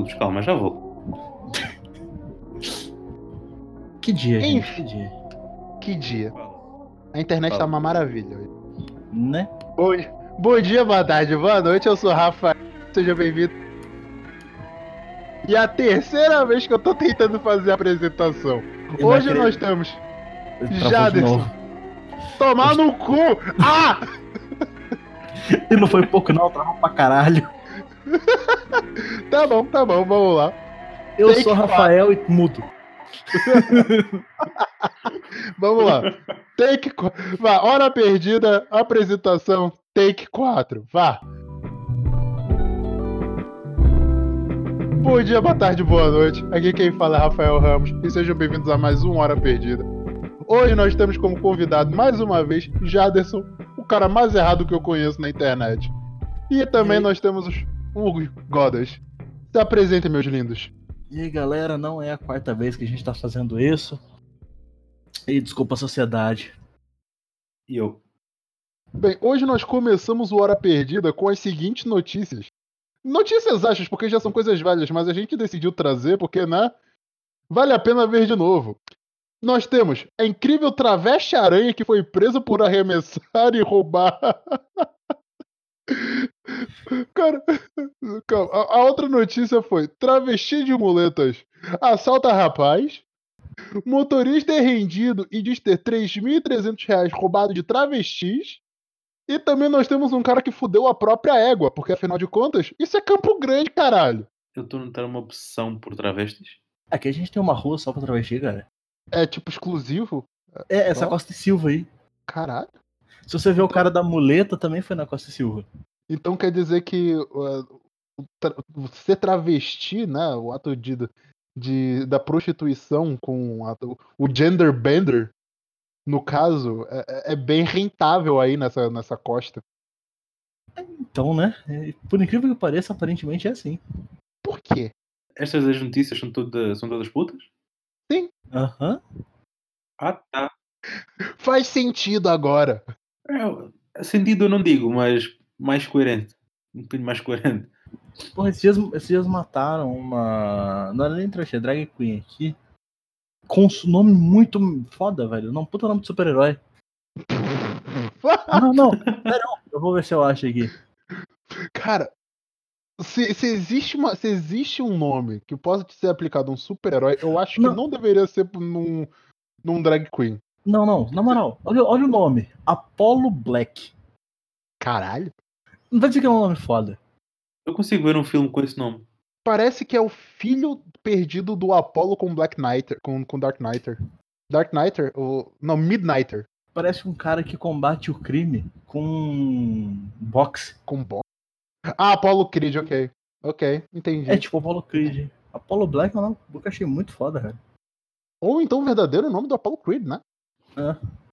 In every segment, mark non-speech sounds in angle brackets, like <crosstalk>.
minutos, calma, já vou. Que dia, gente, Enfim. que dia. Que dia. A internet tá Fala. uma maravilha. Né? Bom, bom dia, boa tarde, boa noite. Eu sou o Rafael. Seja bem-vindo. E a terceira vez que eu tô tentando fazer a apresentação. Vai Hoje nós temos Jaderson. novo. Tomar no cu! Ah! <laughs> E não foi pouco não, travou pra caralho. <laughs> <laughs> Tá bom, tá bom, vamos lá. Eu Take sou Rafael e mudo. <laughs> Vamos lá. Take 4. Vá, hora perdida, apresentação, take 4. Vá. Bom dia, boa tarde, boa noite. Aqui quem fala é Rafael Ramos e sejam bem-vindos a mais um Hora Perdida. Hoje nós temos como convidado, mais uma vez, Jaderson, o cara mais errado que eu conheço na internet. E também E nós temos os Hugo Godas. Se apresentem, meus lindos. E aí, galera, não é a quarta vez que a gente tá fazendo isso. E desculpa a sociedade. E eu. Bem, hoje nós começamos o Hora Perdida com as seguintes notícias. Notícias achas, porque já são coisas velhas, mas a gente decidiu trazer porque, né? Vale a pena ver de novo. Nós temos a incrível travesti aranha que foi presa por arremessar e roubar. <laughs> Cara, calma. A, a outra notícia foi: travesti de muletas assalta rapaz. Motorista é rendido e diz ter 3.300 reais roubado de travestis. E também nós temos um cara que fudeu a própria égua, porque afinal de contas, isso é Campo Grande, caralho. Eu estou a notar uma opção por travestis. Aqui a gente tem uma rua só pra travesti, cara. É tipo exclusivo? É, essa. Costa e Silva aí. Caralho. Se você ver o cara da muleta, também foi na Costa Silva. Então quer dizer que uh, tra- ser travesti, né? O ato de, de- da prostituição com a- o gender bender, no caso, é, é- é bem rentável aí nessa, nessa costa. Então, né? é, Por incrível que pareça, aparentemente é assim. Por quê? Estas as notícias são, toda, são todas putas? Aham. Ah, tá. Faz sentido agora. É, sentido eu não digo, mas mais coerente. Um bocadinho mais coerente. Porra, esses dias, esses dias mataram uma. Não era nem trash, é drag queen aqui. Com um nome muito foda, velho. Não, puta nome de super-herói. Não, não. Pera, não. Eu vou ver se eu acho aqui. Cara, se, se existe uma, se existe um nome que possa ser aplicado a um super-herói, eu acho que Não. não deveria ser num, num drag queen. Não, não. Na moral, olha, olha o nome. Apollo Black. Caralho. Não vai dizer que é um nome foda. Eu consigo ver um filme com esse nome. Parece que é o filho perdido do Apollo com Black Knighter, com, com Dark Knighter. Dark Knighter? O, não, Midnighter. Parece um cara que combate o crime com boxe. Com bo... Ah, Apollo Creed, ok. Ok, entendi. É tipo Apollo Creed. Apollo Black é um nome que eu achei muito foda, cara. Ou então o verdadeiro nome do Apollo Creed, né?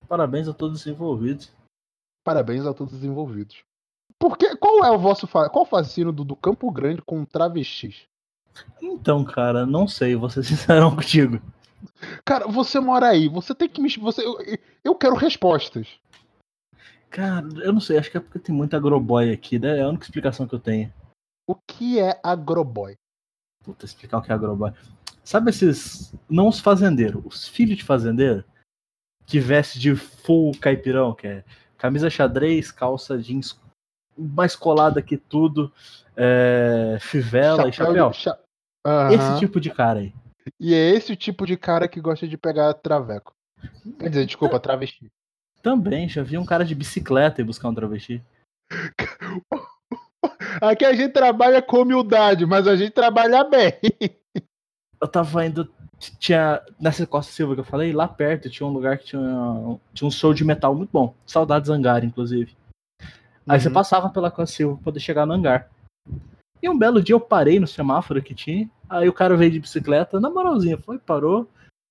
Parabéns a todos os envolvidos. Parabéns a todos os envolvidos. Porque, qual é o vosso fa... qual o fascínio do, do Campo Grande com travestis? Então, cara, não sei, vou ser <laughs> sincero contigo. Cara, você mora aí, você tem que me. Você, eu, eu quero respostas. Cara, eu não sei, acho que é porque tem muito agroboy aqui, né? É a única explicação que eu tenho. O que é agroboy? Puta, explicar o que é agroboy. Sabe esses. Não os fazendeiros, os filhos de fazendeiro? Que veste de full caipirão, que é camisa xadrez, calça jeans mais colada que tudo, é, fivela e chapéu. cha- Esse Aham. tipo de cara aí. E é esse o tipo de cara que gosta de pegar traveco. Quer dizer, desculpa, travesti. Também, já vi um cara de bicicleta e buscar um travesti. Aqui a gente trabalha com humildade, mas a gente trabalha bem. Eu tava indo. Tinha. Nessa Costa Silva que eu falei, lá perto tinha um lugar que tinha, tinha um show de metal muito bom. Saudades Hangar, inclusive. Aí você Uhum. passava pela Costa Silva pra poder chegar no hangar. E um belo dia eu parei no semáforo que tinha. Aí o cara veio de bicicleta, na moralzinha, foi, parou,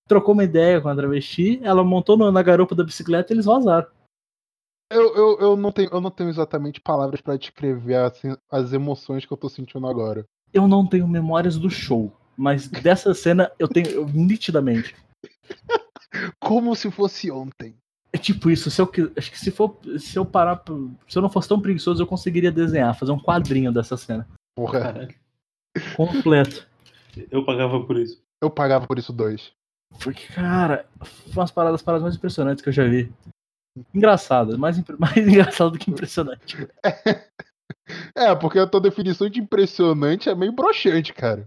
trocou uma ideia com a travesti, ela montou na garupa da bicicleta e eles vazaram. Eu, eu, eu, não tenho, eu não tenho exatamente palavras pra descrever assim, as emoções que eu tô sentindo agora. Eu não tenho memórias do show, mas dessa cena eu tenho eu- nitidamente. Como se fosse ontem. É tipo isso, se eu, acho que se for, se eu parar, se eu não fosse tão preguiçoso, eu conseguiria desenhar, fazer um quadrinho dessa cena. Porra. Caralho. Completo. Eu pagava por isso. Eu pagava por isso dois. Porque, cara, foi umas paradas, paradas mais impressionantes que eu já vi. Engraçado, mais, <laughs> mais engraçado do que impressionante. É, porque a tua definição de impressionante é meio broxante, cara.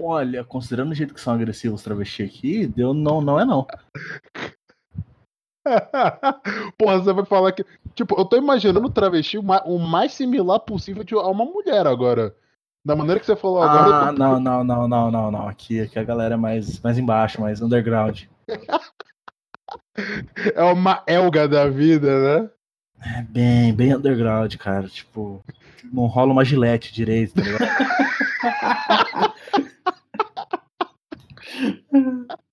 Olha, considerando o jeito que são agressivos os travestis aqui, deu não, não é não. <laughs> Porra, você vai falar que. Tipo, eu tô imaginando o travesti o ma- o mais similar possível a uma mulher agora. Da maneira que você falou agora. eu tô- Ah, não, não, não, não, não, não. Aqui, aqui a galera é mais, mais embaixo, mais underground. <laughs> É uma Elga da vida, né? É bem, bem underground, cara. Tipo, não rola uma gilete direito, tá ligado? <laughs> <laughs>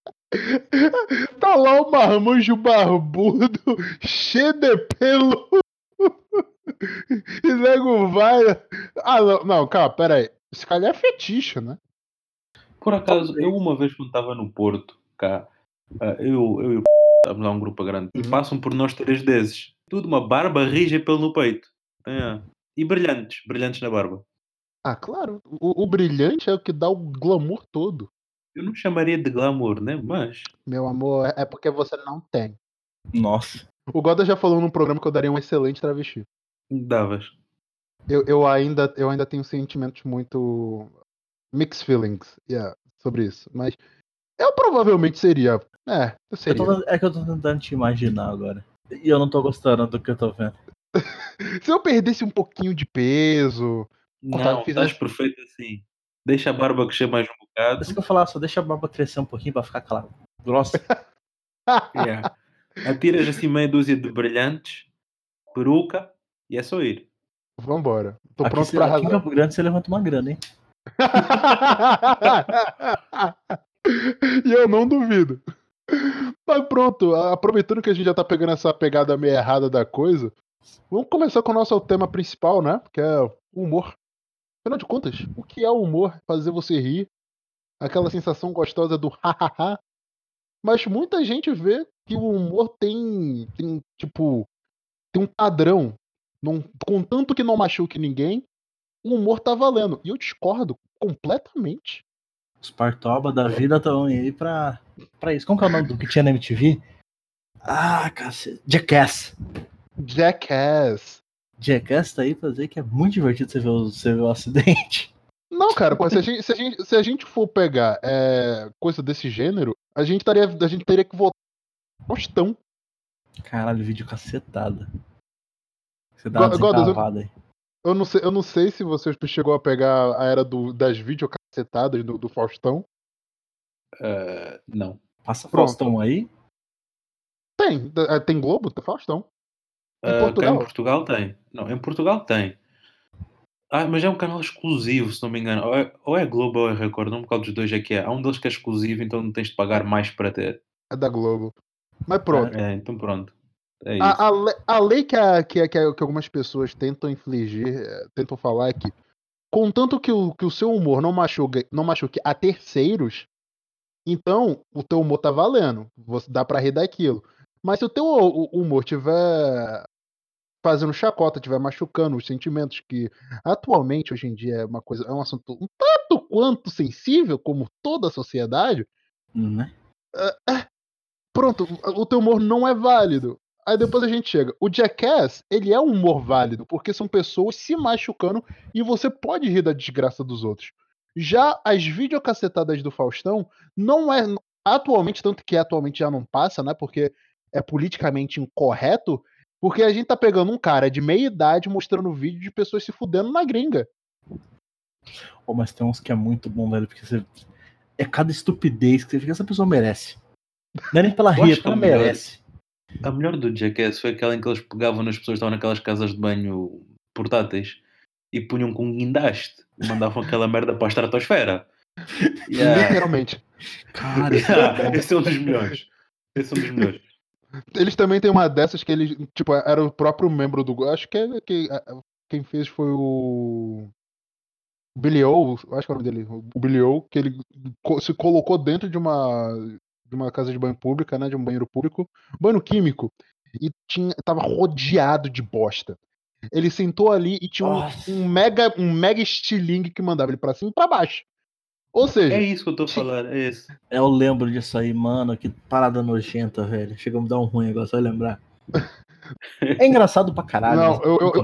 Tá lá o marmanjo barbudo, cheio de pelo. <laughs> e nego vai. Ah, não, não, calma, pera aí. Esse cara é fetiche, né? Por acaso, eu uma vez quando estava no Porto, cá, ah, eu, eu e o <laughs> estávamos lá um grupo grande, e Uhum. passam por nós três desses. Tudo uma barba rija e pelo no peito. É. E brilhantes, brilhantes na barba. Ah, claro. O, o brilhante é o que dá o glamour todo. Eu não chamaria de glamour, né? Mas. Meu amor, é porque você não tem. Nossa. O Goda já falou num programa que eu daria um excelente travesti. Davas. Eu, eu, ainda, eu ainda tenho sentimentos muito. mixed feelings yeah, sobre isso. Mas eu provavelmente seria. É, eu Eu seria. tô- é que eu tô tentando te imaginar agora. E eu não tô gostando do que eu tô vendo. <laughs> Se eu perdesse um pouquinho de peso. Não, fizesse- estás perfeito assim. Deixa a barba crescer mais um bocado. Isso que eu falar, só deixa a barba crescer um pouquinho pra ficar claro. Grossa. Yeah. <laughs> Atiras assim meia dúzia de brilhantes, peruca e é só ir. Vambora. Tô aqui, pronto você- pra aqui em arrasar. Campo Grande você levanta uma grana, hein? <laughs> e eu não duvido. Mas pronto, aproveitando que a gente já tá pegando essa pegada meio errada da coisa, vamos começar com o nosso tema principal, né? Que é o humor. Afinal de contas, o que é o humor? Fazer você rir, aquela sensação gostosa do hahaha. Mas muita gente vê que o humor tem, tem tipo, tem um padrão. Não, contanto que não machuque ninguém, o humor tá valendo. E eu discordo completamente. Os partoba da vida estão aí pra, pra isso. Como que é o nome do que tinha na MTV? Ah, cacete. Jackass. Jackass. Jackass tá aí pra dizer que é muito divertido você ver o, você ver o acidente. <laughs> Não, cara, pô, se, a gente, se, a gente, se a gente for pegar é, coisa desse gênero, a gente, taria, a gente teria que voltar Faustão. Caralho, vídeo cacetada. Você dá uma Go- Godas, eu- desencavada aí. Eu não sei, eu não sei se você chegou a pegar a era do, das videocacetadas do, do Faustão. Ah, não. Passa Pronto. Faustão aí. Tem, eh, tem Globo, tem Faustão. Em Ah, cá Portugal? em Portugal tem. Não, em Portugal tem. Ah, mas é um canal exclusivo, se não me engano. Ou é, ou é Globo ou é Record, não qual dos dois é que é. Há um deles que é exclusivo, então não tens de pagar mais para ter. É da Globo. Mas pronto. É, então pronto. É. A, a, le- a lei que, a- que, que, algumas pessoas tentam infligir, eh, tentam falar é que, contanto que o, que o seu humor não machuque, não machuque a terceiros, então o teu humor tá valendo. Você dá pra rir daquilo. Mas se o teu hu- humor tiver fazendo chacota, tiver machucando os sentimentos que atualmente, hoje em dia, é uma coisa, é um assunto um tanto quanto sensível, como toda a sociedade, Né? pronto, o teu humor não é válido. Aí depois a gente chega. O Jackass, ele é um humor válido, porque são pessoas se machucando e você pode rir da desgraça dos outros. Já as videocacetadas do Faustão não é. Atualmente, tanto que atualmente já não passa, né? Porque é politicamente incorreto. Porque a gente tá pegando um cara de meia idade mostrando vídeo de pessoas se fudendo na gringa. Pô, mas tem uns que é muito bom, velho, porque você. É cada estupidez que você fica, essa pessoa merece. Não é nem pela <laughs> ela é melhor. merece. A melhor do Jackass foi aquela em que eles pegavam nas pessoas que estavam naquelas casas de banho portáteis e punham com um guindaste e mandavam aquela merda para a estratosfera. <laughs> Yeah. Literalmente. Cara, Yeah, Esse é um dos melhores. Esse é um dos melhores. Eles também tem uma dessas que eles, tipo, era o próprio membro do. Acho que, é, que quem fez foi o. Billy O, acho que é o nome dele, o Billy O, que ele se colocou dentro de uma de uma casa de banho pública, né, de um banheiro público, banho químico, e tinha tava rodeado de bosta. Ele sentou ali e tinha um, um mega, um mega estilingue que mandava ele pra cima e pra baixo. Ou seja, É isso que eu a falar, é isso. Eu lembro disso aí, mano. Que parada nojenta, velho. Chega a me dar um ruim agora, só lembrar. É engraçado pra caralho. Não, eu- eu- eu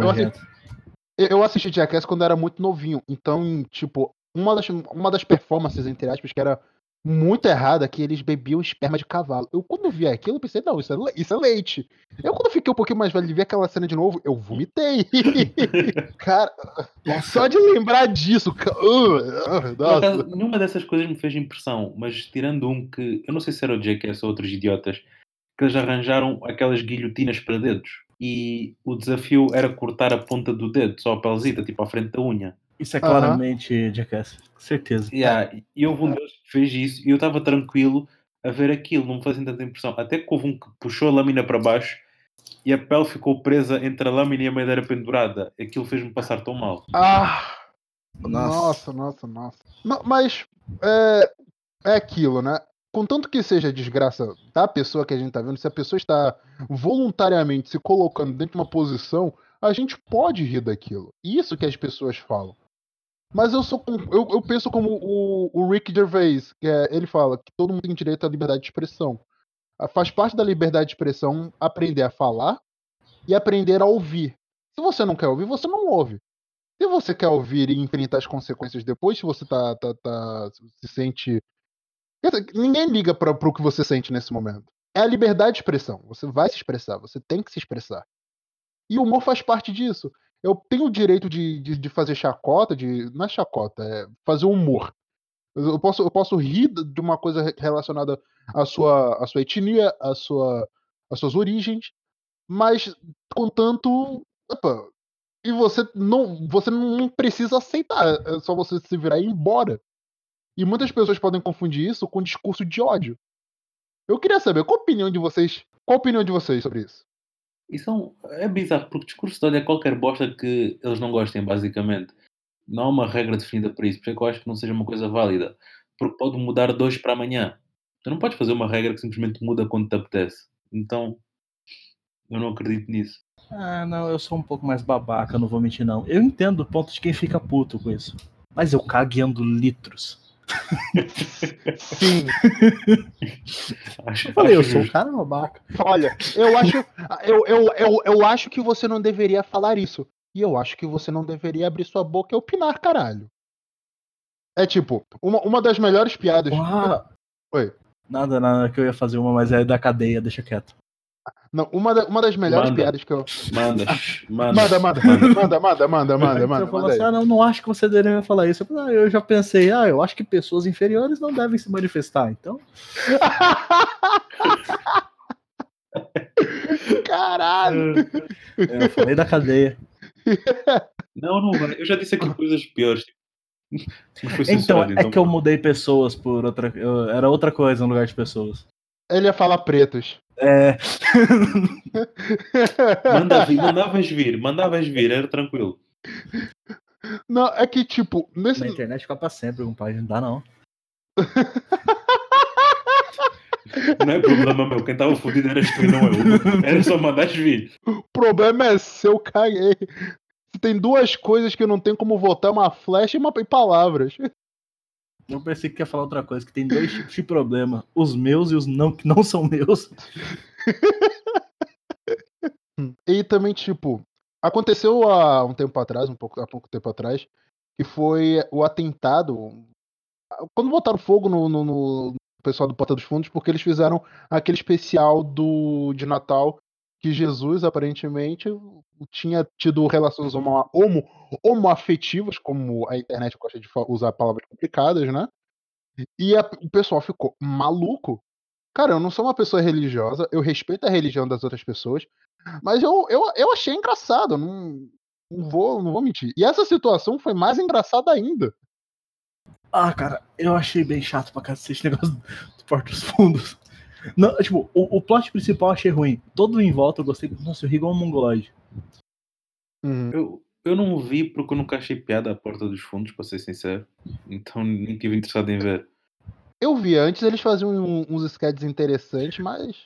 eu eu assisti Jackass quando era muito novinho. Então, tipo, uma das, uma das performances, entre aspas, que era muito errada, é que eles bebiam esperma de cavalo. Eu, quando vi aquilo, pensei, não, isso é, isso é leite. Eu, quando fiquei um pouquinho mais velho e vi aquela cena de novo, eu vomitei. <laughs> Cara, só de lembrar disso. uh, uh, nossa. nenhuma dessas coisas me fez impressão, mas tirando um que eu não sei se era o Jackass ou outros idiotas, que eles arranjaram aquelas guilhotinas para dedos e o desafio era cortar a ponta do dedo, só a pelzita, tipo à frente da unha. Isso é claramente Jackass. Com certeza. Yeah, E houve um deles que fez isso e eu estava tranquilo a ver aquilo, não me fazia tanta impressão. Até que houve um que puxou a lâmina para baixo e a pele ficou presa entre a lâmina e a madeira pendurada. Aquilo fez-me passar tão mal. Ah, Nossa. nossa, nossa, nossa. Não, mas é, é aquilo, né? Contanto que seja desgraça da pessoa que a gente tá vendo, se a pessoa está voluntariamente se colocando dentro de uma posição, a gente pode rir daquilo. Isso que as pessoas falam. Mas eu sou eu, eu penso como o, o Rick Gervais, que é, ele fala que todo mundo tem direito à liberdade de expressão. Ah, Faz parte da liberdade de expressão aprender a falar e aprender a ouvir. Se você não quer ouvir, você não ouve. Se você quer ouvir e enfrentar as consequências depois, se você tá, tá, tá- se sente. Ninguém liga para o que você sente nesse momento. É a liberdade de expressão. Você vai se expressar, você tem que se expressar. E o humor faz parte disso. Eu tenho o direito de, de, de fazer chacota, de. Não é chacota, é fazer humor. Eu posso, eu posso rir de uma coisa re- relacionada à sua, à sua etnia, à sua, às suas origens, mas contanto. Opa, e você não, você não precisa aceitar, é só você se virar e ir embora. E muitas pessoas podem confundir isso com discurso de ódio. Eu queria saber qual a opinião de vocês, qual a opinião de vocês sobre isso? Isso é, bizarro, porque discurso de ódio é qualquer bosta que eles não gostem, basicamente. Não há uma regra definida para isso, por isso é eu acho que não seja uma coisa válida. Porque pode mudar de hoje para amanhã. Tu não podes fazer uma regra que simplesmente muda quando te apetece. Então, eu não acredito nisso. Ah, não, eu sou um pouco mais babaca, não vou mentir, não. Eu entendo o ponto de quem fica puto com isso. Mas eu cagueando litros. Sim, Acho, Eu falei, eu sou um cara babaca. olha, eu acho, eu, eu, eu, eu acho que você não deveria falar isso. E eu acho que você não deveria abrir sua boca e opinar, caralho. É tipo, uma, uma das melhores piadas. Ah, Oi. nada, nada, que eu ia fazer uma, mas é da cadeia, deixa quieto. Não, uma, da- uma das melhores Manda. piadas que eu. Manda, manda. Manda, manda, manda, manda, manda, manda, manda, Você manda. manda assim, ah, não, não acho que você deveria falar isso. Eu, falei, ah, eu já pensei, ah, eu acho que pessoas inferiores não devem se manifestar, então. <laughs> Caralho! É, Eu falei da cadeia. Não, não vai. Eu já disse aqui coisas piores. Então, é que eu mudei pessoas por outra. eu- era outra coisa no lugar de pessoas. Ele ia falar pretos. É. <laughs> Manda vir, mandavas vir, mandavas vir, era tranquilo. Não, é que, tipo, nesse. Na internet fica pra sempre, compadre. Não dá, não. Não é problema meu, quem estava fodido eras tu e não eu. Era só mandares vir. O problema é seu, caguei. Tem duas coisas que eu não tenho como votar: uma flecha e, uma, e palavras. Eu pensei que ia falar outra coisa, que tem dois tipos de problema. Os meus e os não que não são meus. <laughs> E também, tipo, aconteceu há um tempo atrás, um pouco, há pouco tempo atrás, que foi o atentado. Quando botaram fogo no, no- no pessoal do Porta dos Fundos, porque eles fizeram aquele especial do, de Natal que Jesus, aparentemente, tinha tido relações homo, homo, homoafetivas, como a internet gosta de usar palavras complicadas, né? E a- o pessoal ficou maluco. Cara, eu não sou uma pessoa religiosa, eu respeito a religião das outras pessoas, mas eu, eu, eu achei engraçado, não, não, vou, não vou mentir. E essa situação foi mais engraçada ainda. Ah, cara, eu achei bem chato pra cacete esse negócio do Porto dos Fundos. Não, tipo, o, o plot principal eu achei ruim. Todo em volta eu gostei. Nossa, eu ri igual um mongoloide. Uhum. Eu, eu não vi porque eu nunca achei piada à porta dos fundos, para ser sincero. Então nem tive interessado em ver. Eu vi antes, eles faziam um- uns sketches interessantes, mas.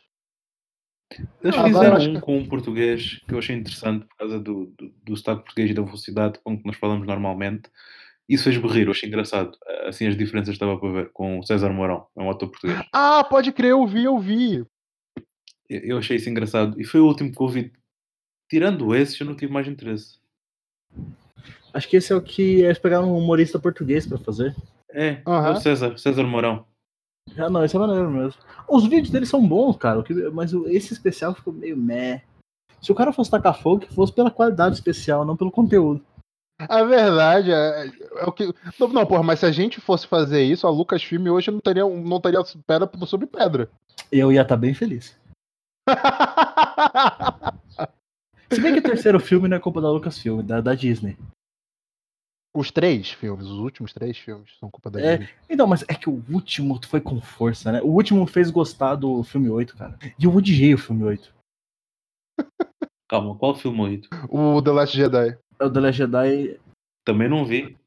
Eles Ah, fizeram um que- com um português que eu achei interessante por causa do, do, do sotaque português e da velocidade com que nós falamos normalmente. Isso fez-me rir, eu achei engraçado. Assim as diferenças estava para ver com o César Mourão, é um ator português. Ah, pode crer, eu vi, eu vi. Eu achei isso engraçado. E foi o último que eu vi. Tirando esse, eu não tive mais interesse. Acho que esse é o que eles pegaram um humorista português pra fazer. É, é Aham. o César, César Mourão. Ah, não, esse é maneiro mesmo. Os vídeos dele são bons, cara, mas esse especial ficou meio meh. Se o cara fosse tacar fogo, que fosse pela qualidade especial, não pelo conteúdo. A verdade é, é o que. Não, não, porra, mas se a gente fosse fazer isso, a Lucasfilm hoje não teria, não teria pedra sobre pedra. Eu ia estar bem feliz. <laughs> Se bem que o terceiro filme não é culpa da Lucasfilm, da, da Disney. os três filmes, os últimos três filmes, são culpa da É. Disney. Então, mas é que o último foi com força, né? O último fez gostar do filme 8, cara. E eu odiei o filme 8. Calma, qual filme é isso? O The Last Jedi. É O The Last Jedi. Também não vi.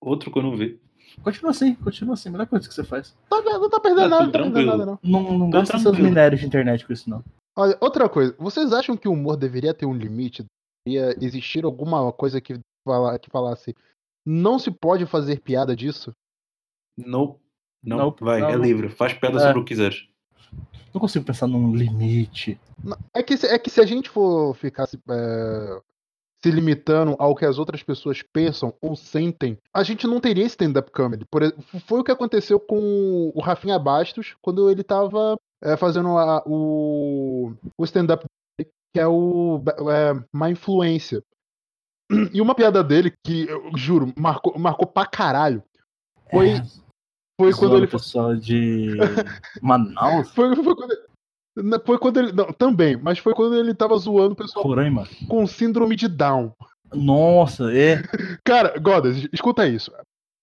Outro que eu não vi. Continua assim, continua assim. Melhor coisa que você faz. Tá, não tá perdendo Ah, nada, não tá perdendo tranquilo. nada, não. Não, não Tô gasta seus minérios de internet com isso, não. Olha, outra coisa, vocês acham que o humor deveria ter um limite? Deveria existir alguma coisa que, fala, que falasse não se pode fazer piada disso? Não. Não, Nope, vai, não, é não. livre. Faz pedra É. sobre o que quiseres. Não consigo pensar num limite. É que, se- é que se a gente for ficar se, é, se limitando ao que as outras pessoas pensam ou sentem, a gente não teria stand-up comedy. Por foi o que aconteceu com o Rafinha Bastos quando ele tava é, fazendo a- o, o stand-up que é o é, Má Influência. <clears throat> E uma piada dele que, eu juro, marcou, marcou pra caralho. Foi, É, foi quando ele pessoal de Manaus, <laughs> foi, foi quando foi quando ele. Não, também, mas foi quando ele tava zoando o pessoal Roraima. com síndrome de Down. Nossa, é. <laughs> Cara, Godas, escuta isso.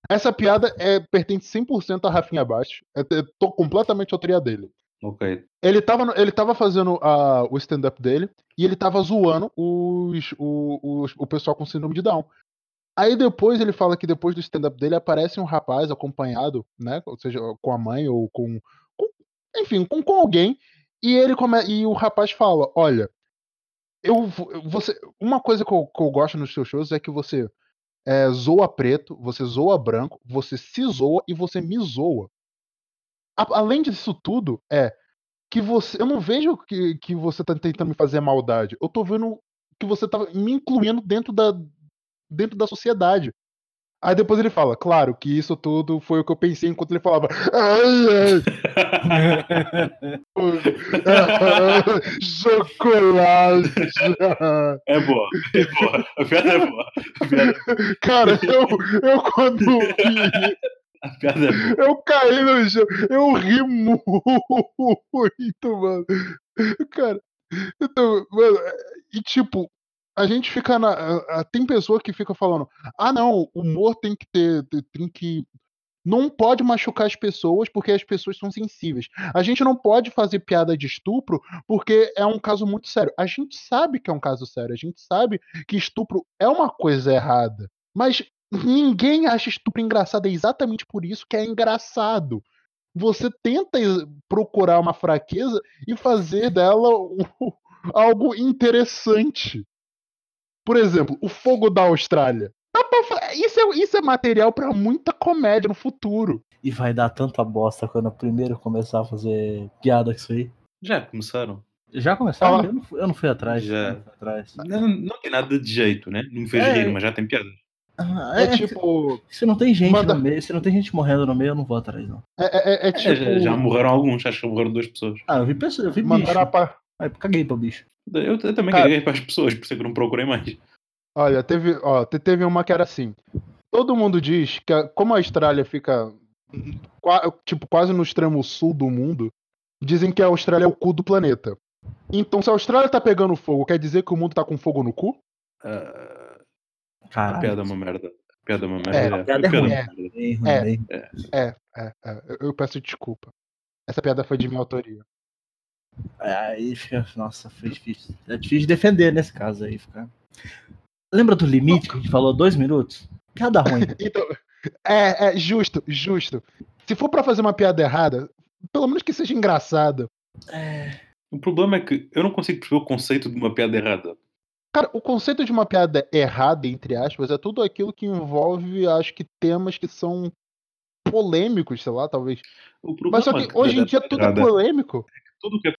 Essa piada é, pertence 100% a Rafinha Bastos. É, é tô completamente autoria dele. Ok. Ele tava, ele tava fazendo ah, o stand-up dele e ele tava zoando os, o, os- o pessoal com síndrome de Down. Aí depois ele fala que depois do stand-up dele aparece um rapaz acompanhado, né? Ou seja, com a mãe ou com. com- enfim, com, com alguém. E ele come, e o rapaz fala: Olha, eu vo- você uma coisa que eu, que eu gosto nos seus shows é que você é, zoa preto, você zoa branco, você se zoa e você me zoa. A- além disso tudo, é que você. Eu não vejo que, que você tá tentando me fazer maldade. Eu tô vendo que você tá me incluindo dentro da, dentro da sociedade. Aí depois ele fala, claro que isso tudo foi o que eu pensei enquanto ele falava. Ai, ai, <laughs> chocolate. É boa, é boa. A piada é boa. Piada, Cara, eu, eu quando vi, a piada é boa. eu caí no chão, eu ri muito, mano. Cara, então, mano, e tipo, a gente fica na. a- a- Tem pessoa que fica falando, ah não, o humor tem que ter. Tem que. Não pode machucar as pessoas porque as pessoas são sensíveis. A gente não pode fazer piada de estupro porque é um caso muito sério. A gente sabe que é um caso sério, a gente sabe que estupro é uma coisa errada. Mas ninguém acha estupro engraçado, é exatamente por isso que é engraçado. Você tenta procurar uma fraqueza e fazer dela <laughs> algo interessante. Por exemplo, o fogo da Austrália. Isso é, isso é material pra muita comédia no futuro. E vai dar tanta bosta quando eu primeiro começar a fazer piada com isso aí. Já começaram. Já começaram? Ah. Eu, não fui, eu não fui atrás. Já. não fui atrás. Não, não tem nada de jeito, né? Não me fez É. rir, mas já tem piada. Ah, É, é, tipo. Se não tem gente manda- no meio, se não tem gente morrendo no meio, eu não vou atrás, não. É, é- é É, tipo. já, já morreram alguns, acho que morreram duas pessoas. Ah, eu vi pessoas, eu vi bicho. mandaram a pa- Aí, caguei pra bicho. Eu, eu também Cara- caguei para as pessoas, por isso é que eu não procurei mais. Olha, teve, ó, te- teve uma que era assim. Todo mundo diz que a- como a Austrália fica qua- tipo quase no extremo sul do mundo, dizem que a Austrália é o cu do planeta. Então, se a Austrália tá pegando fogo, quer dizer que o mundo tá com fogo no cu? Ah, a piada é uma merda. A piada é uma É, merda. piada é ruim. É. É, é, é. Eu peço desculpa. Essa piada foi de minha autoria. Aí fica. Nossa, foi difícil. É difícil de defender nesse caso aí. Ficar. Lembra do limite que a gente falou dois minutos? Piada ruim. <laughs> Então, é, é justo, justo. Se for pra fazer uma piada errada, pelo menos que seja engraçada. É. O problema é que eu não consigo perceber o conceito de uma piada errada. Cara, o conceito de uma piada errada, entre aspas, é tudo aquilo que envolve, acho que, temas que são polêmicos, sei lá, talvez. O problema Mas só que que hoje em dia piada tudo é polêmico. tudo que é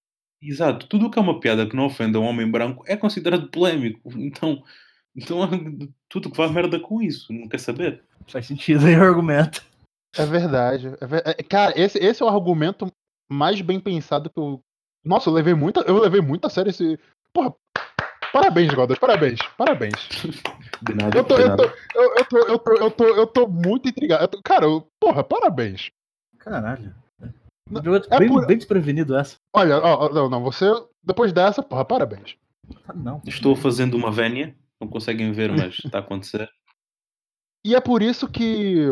exato, tudo que é uma piada que não ofenda um homem branco é considerado polémico. Então, então <laughs> tudo que vai merda com isso, não quer saber. Faz sentido aí o argumento. É verdade. é ver- é- Cara, esse, esse é o argumento mais bem pensado que eu. Nossa, eu levei muito, eu levei muito a sério esse. Porra, parabéns, Godas, parabéns, parabéns. <laughs> De nada, Eu tô, eu nada. tô, eu, eu tô, eu tô, eu tô, eu tô muito intrigado. Eu tô- cara, eu- porra, parabéns. Caralho. É bem, por- bem desprevenido essa. Olha, ó, não, não, você, depois dessa, porra, parabéns. Ah, não. Estou fazendo uma vénia, não conseguem ver, mas <laughs> está a acontecer. E é por isso que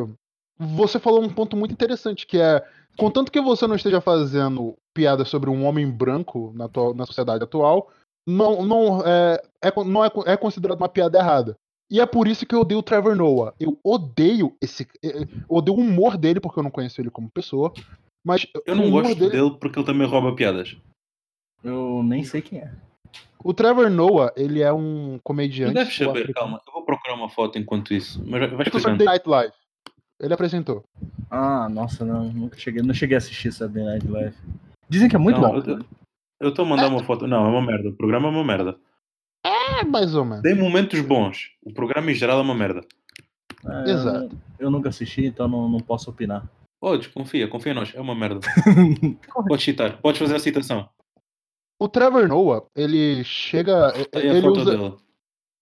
você falou um ponto muito interessante, que é, contanto que você não esteja fazendo piada sobre um homem branco na, atual- na sociedade atual, não, não, é, é, não é, é considerado uma piada errada. E é por isso que eu odeio o Trevor Noah. Eu odeio esse. eh, Eu odeio o humor dele, porque eu não conheço ele como pessoa. Mas Eu não gosto dele porque ele também rouba piadas. Eu nem sei quem é. O Trevor Noah, ele é um Tu comediante. deves saber, sul-africano. calma. Eu vou procurar uma foto enquanto isso. Mas vai explicando. The Night Live. Ele apresentou. Ah, nossa, não. Nunca cheguei, não cheguei a assistir Saturday Night Live. Dizem que é muito Não, bom. eu- Eu estou a mandar uma foto. Não, é uma merda. O programa é uma merda. É, mais ou menos. Tem momentos bons. O programa em geral é uma merda. É, Exato. Eu nunca assisti, então não, não posso opinar. Podes, confia, confia em nós. É uma merda. <laughs> Podes citar, podes fazer a citação. O Trevor Noah, ele chega. Tem a Ele foto usa, dele.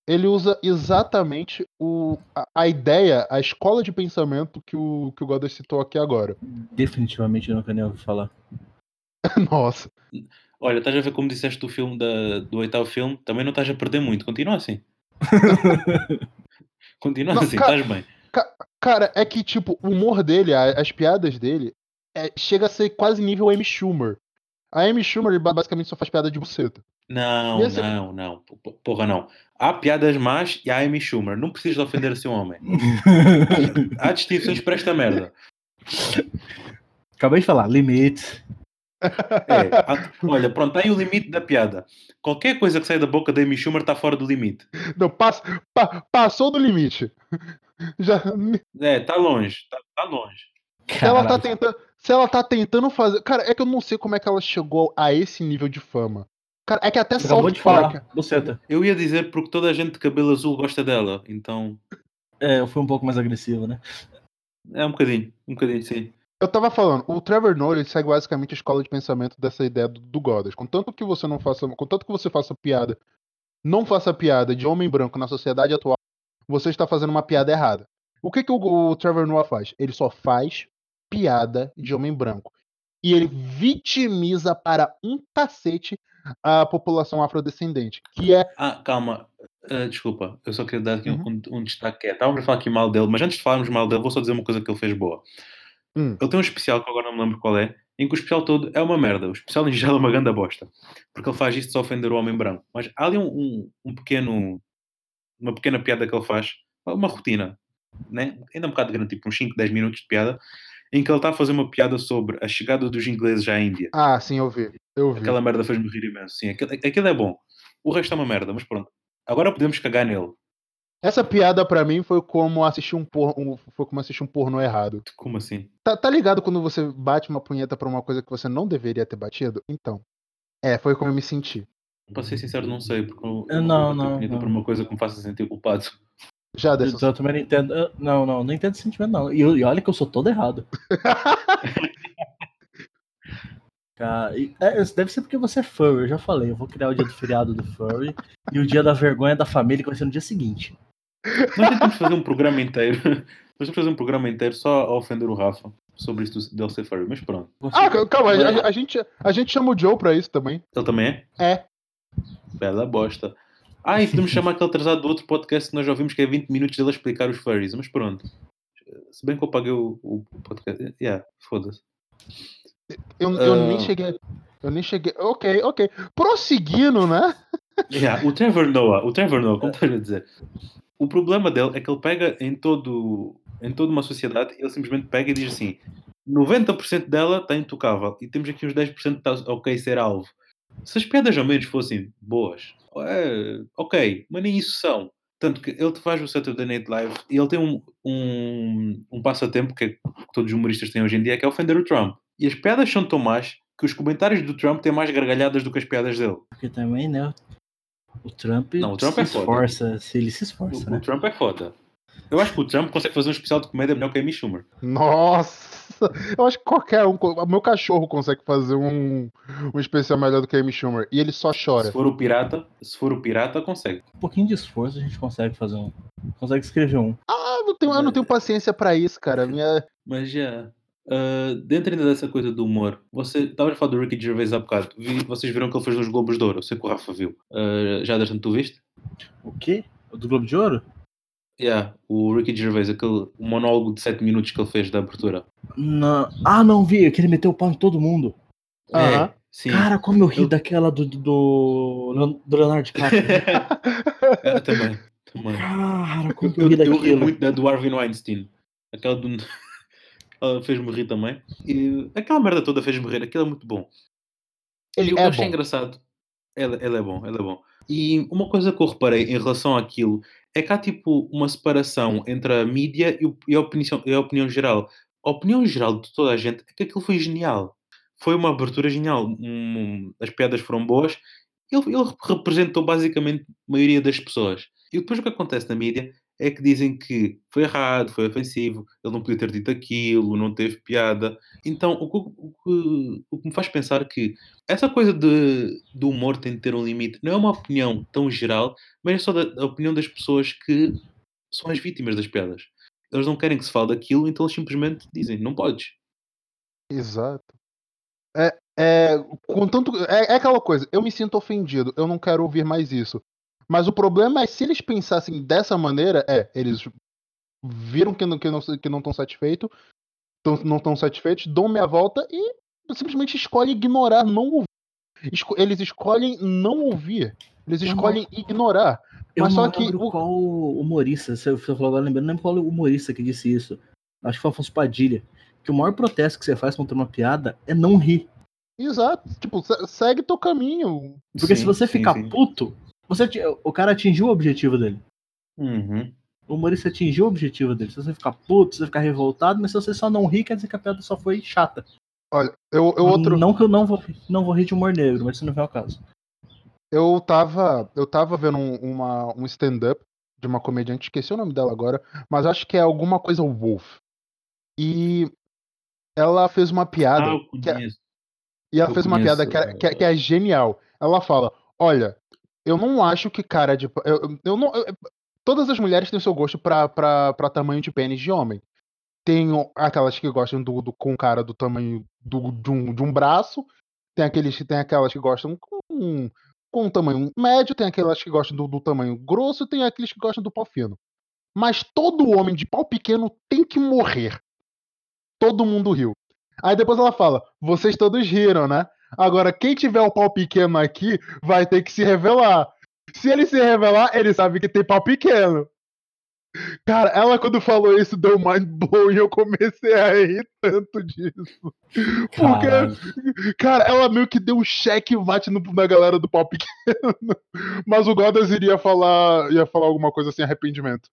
ele usa exatamente o, a, a ideia, a escola de pensamento que o, que o Goddard citou aqui agora. Definitivamente eu nunca nem ouvi falar. <laughs> Nossa. Olha, estás a ver como disseste do filme da- do oitavo filme? Também não estás a perder muito. Continua assim. <laughs> Continua Não, assim, estás bem. Cara, é que, tipo, o humor dele, as piadas dele, é- chega a ser quase nível Amy Schumer. A Amy Schumer ba- basicamente só faz piada de buceta. Não, esse- não, não. Porra, não. Há piadas más e há Amy Schumer. Não precisas de ofender assim um homem. <laughs> Há distinções para esta merda. Acabei de falar, limite. É, olha, pronto, está aí o limite da piada. Qualquer coisa que sai da boca da Amy Schumer está fora do limite. Não, pass, pa- passou do limite. <laughs> Já, É, está longe, está tá longe. se, ela tá tentando, se ela tá tentando fazer. Cara, é que eu não sei como é que ela chegou a esse nível de fama. Cara, é que até Você acabou South de falar, buceta. Eu ia dizer porque toda a gente de cabelo azul gosta dela, então É, eu fui um pouco mais agressivo, né? é um bocadinho, um bocadinho sim. Eu tava falando, o Trevor Noah ele segue basicamente a escola de pensamento dessa ideia do, do Goddard. Contanto que você não faça, contanto que você faça piada, não faça piada de homem branco na sociedade atual, você está fazendo uma piada errada. O que que o, o Trevor Noah faz? Ele só faz piada de homem branco. E ele vitimiza para um cacete a população afrodescendente, que é Ah, calma, Ah, desculpa, eu só queria dar aqui um- Uhum. um, um destaque. que é, Estávamos a falar aqui mal dele, mas antes de falarmos mal dele, vou só dizer uma coisa que ele fez boa. Hum. Ele tem um especial que agora não me lembro qual é, em que o especial todo é uma merda. O especial em geral é uma grande bosta. Porque ele faz isto só ofender o homem branco. Mas há ali um, um, um pequeno. Uma pequena piada que ele faz, uma rotina, né? ainda um bocado grande, tipo uns 5, 10 minutos de piada, em que ele está a fazer uma piada sobre a chegada dos ingleses à Índia. ah, sim, eu vi. Eu vi. Aquela merda fez-me rir imenso. Sim, aquilo, aquilo é bom. O resto é uma merda, mas pronto. Agora podemos cagar nele. Essa piada pra mim foi como assistir um porno, foi como assistir um porno errado. Como assim? Tá, tá ligado quando você bate uma punheta pra uma coisa que você não deveria ter batido? Então. É, foi como eu me senti. Para ser sincero, não sei, porque eu, Eu eu não, não, não. por uma coisa que me faça sentir culpado. Já dessa. Então eu também não entendo. eu- Não, não, não entendo esse sentimento, não. E, eu- e olha que eu sou todo errado. <laughs> Cara, e- é, deve ser porque você é furry, eu já falei. Eu vou criar o dia do feriado do furry e o dia da vergonha da família que vai ser no dia seguinte. Nós tentamos fazer um programa inteiro. <laughs> Nós temos fazer um programa inteiro só a ofender o Rafa sobre isso do- dele ser furry, mas pronto. Ah, cal- calma, a, a- a gente, a gente chama o Joe pra isso também. Ele também é? É. Bela bosta. Ah, e podemos <laughs> chamar aquele atrasado do outro podcast que nós já ouvimos que é 20 minutos dele a explicar os furries, mas pronto. Se bem que eu paguei o, o podcast. Yeah, foda-se. Eu, eu Ah. nem cheguei. Eu nem cheguei. Ok, ok. Prosseguindo, né? <laughs> Yeah, o Trevor Noah, o Trevor Noah, como estás a dizer? O problema dele é que ele pega em, todo, em toda uma sociedade, ele simplesmente pega e diz assim: 90% dela está intocável e temos aqui uns 10% que está ok ser alvo. Se as piadas ao menos fossem boas, é, ok, mas nem isso são. Tanto que ele faz o Saturday Night Live e ele tem um, um, um passatempo que, é, que todos os humoristas têm hoje em dia, que é ofender o Trump. E as piadas são tão más que os comentários do Trump têm mais gargalhadas do que as piadas dele. Porque também, né? O Trump, Não, o Trump se é foda. esforça, se ele se esforça, O, né? o Trump é foda. Eu acho que o Trump consegue fazer um especial de comédia melhor que a Amy Schumer. Nossa! Eu acho que qualquer um. O meu cachorro consegue fazer um, um especial melhor do que a Amy Schumer. E ele só chora. Se for o pirata, se for o pirata, consegue. Um pouquinho de esforço a gente consegue fazer um. Consegue escrever um. Ah, eu não tenho, eu não tenho paciência pra isso, cara. Minha... Mas já. ah, dentro ainda dessa coisa do humor, você estava a falar do Ricky Gervais há bocado. Vi- vocês viram que ele fez nos Globos de Ouro. Eu sei que o Rafa viu. Ah, já Anderson, tu viste? O quê? O do Globo de Ouro? Yeah, o Ricky Gervais, aquele o monólogo de 7 minutos que ele fez da abertura. Não. Ah, não vi, que ele meteu o pau em todo mundo. É, sim. Cara, como eu ri Eu- daquela do, do, do, do Leonardo DiCaprio. <laughs> É, também. também. Cara, como eu Eu, ri eu ri muito da do Harvey Weinstein. Aquela do. <laughs> Ela fez-me rir também. E aquela merda toda fez-me rir. Aquilo é muito bom. Ele e é eu achei bom. engraçado. Ele, ele é bom, ele é bom. E uma coisa que eu reparei em relação àquilo é que há tipo uma separação entre a mídia e, o- e a, opinião, e a opinião geral. A opinião geral de toda a gente é que aquilo foi genial. Foi uma abertura genial. Um- as piadas foram boas. Ele, ele representou basicamente a maioria das pessoas. E depois o que acontece na mídia é que dizem que foi errado, foi ofensivo, ele não podia ter dito aquilo, não teve piada. Então, o que, o que- o que me faz pensar que essa coisa de, do humor tem de ter um limite não é uma opinião tão geral, mas é só da, da opinião das pessoas que são as vítimas das piadas. Eles não querem que se fale daquilo, então eles simplesmente dizem, não podes. Exato. É, é, contanto, é, é aquela coisa, eu me sinto ofendido, eu não quero ouvir mais isso. Mas o problema é se eles pensassem dessa maneira, é, eles viram que não que não que não estão satisfeitos, não estão satisfeitos, dão meia volta e simplesmente escolhem ignorar, não ouvir. Esco- eles escolhem não ouvir. Eles Eu não- escolhem ignorar. Eu Mas não só que o- qual humorista, você você falou agora, lembrando, não lembro qual humorista que disse isso. Acho que foi Afonso Padilha. Que o maior protesto que você faz contra uma piada é não rir. Exato. Tipo, se- segue teu caminho. Porque se Sim, você sim, ficar sim. puto, você, o cara atingiu o objetivo dele. Uhum. O humorista atingiu o objetivo dele. Se você ficar puto, se você ficar revoltado, mas se você só não rir, quer dizer que a piada só foi chata. Olha, eu, eu outro. Não que eu não vou, não vou rir de humor negro, mas isso não é o caso. Eu tava, eu tava vendo um, uma, um stand-up de uma comediante, esqueci o nome dela agora, mas acho que é alguma coisa Wolf. E ela fez uma piada. Ah, eu que é- e ela eu fez uma piada que é, que, é- que é genial. Ela fala: Olha, eu não acho que cara de. pa- Eu, eu- não, eu- todas as mulheres têm seu gosto pra, pra, pra tamanho de pênis de homem. Tem aquelas que gostam do, do- com cara do tamanho do, de, um, de um braço. Tem, aqueles, tem aquelas que gostam com, com um tamanho médio. Tem aquelas que gostam do, do tamanho grosso. Tem aqueles que gostam do pau fino. Mas todo homem de pau pequeno tem que morrer. Todo mundo riu. Aí depois ela fala: Vocês todos riram, né? Agora, quem tiver o pau pequeno aqui vai ter que se revelar. Se ele se revelar, ele sabe que tem pau pequeno. Cara, ela quando falou isso deu mind blow e eu comecei a rir tanto disso. Porque, Caralho. cara, ela meio que deu um cheque mate na galera do pau pequeno. <laughs> Mas o Godas iria falar, ia falar alguma coisa sem arrependimento.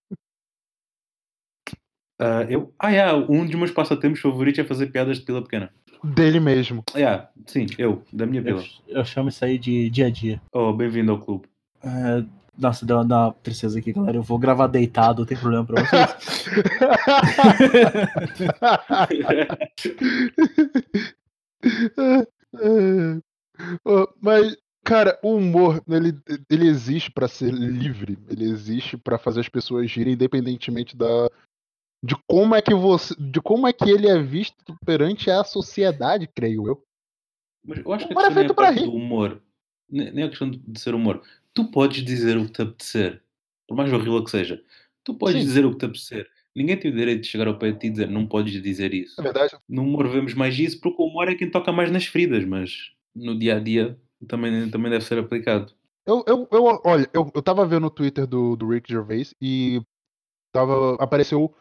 Ah, eu, ah, yeah, um dos meus passatempos favoritos é fazer piadas de pila pequena. Dele mesmo. Yeah, sim, eu, da minha Eu, pila. eu chamo isso aí de dia a dia. Oh, bem-vindo ao clube. É, nossa, deu dá uma tristeza aqui, galera. Eu vou gravar deitado, não tem problema pra vocês. <laughs> Mas, cara, o humor, ele, ele existe pra ser livre. Ele existe pra fazer as pessoas girem, independentemente da de como é que você, de como é que ele é visto perante a sociedade, creio eu. Mas eu acho que a é questão é feito a pra parte rir. do humor. Ne- Nem a questão de ser humor. Tu podes dizer o que te apetecer. Por mais horrível que seja. Tu podes Sim. dizer o que te apetecer. Ninguém tem o direito de chegar ao pé de ti e dizer não podes dizer isso. É verdade. No humor vemos mais isso porque o humor é quem toca mais nas feridas, mas no dia a dia também, também deve ser aplicado. Eu, eu, eu olha, eu, eu tava vendo o Twitter do, do Rick Gervais e tava, apareceu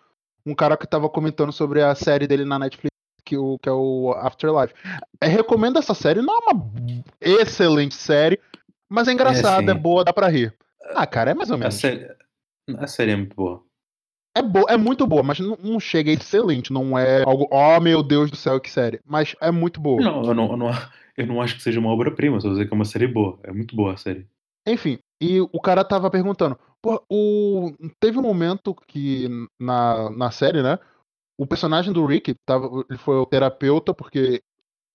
um cara que tava comentando sobre a série dele na Netflix, que, o, que é o Afterlife. É, recomendo essa série, não é uma excelente série, mas é engraçada, é, sim. boa, dá pra rir. Ah, cara, é mais ou A menos. série, a série é muito boa. É, bo é muito boa, mas não, não chega a excelente. Não é algo, oh meu Deus do céu, que série. Mas é muito boa. Não, eu não, eu não, eu não acho que seja uma obra-prima, só vou dizer que é uma série boa. É muito boa a série. Enfim, e o cara tava perguntando. Pô, o... teve um momento que na, na série, né? O personagem do Rick tava, ele foi o terapeuta porque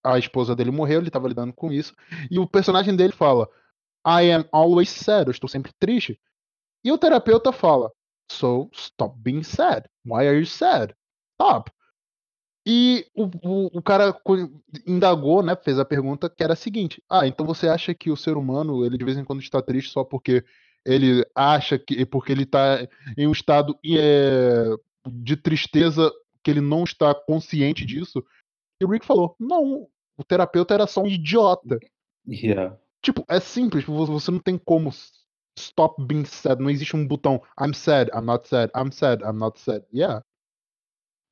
a esposa dele morreu, ele tava lidando com isso. E o personagem dele fala: I am always sad, eu estou sempre triste. E o terapeuta fala: So stop being sad. Why are you sad? Stop. E o, o, o cara indagou, né? Fez a pergunta que era a seguinte: Ah, então você acha que o ser humano, ele de vez em quando está triste só porque ele acha que. porque ele está em um estado é, de tristeza que ele não está consciente disso? E o Rick falou: Não, o terapeuta era só um idiota. Yeah. Tipo, é simples, vo- você não tem como stop being sad. Não existe um botão I'm sad, I'm not sad, I'm sad, I'm not sad. Yeah.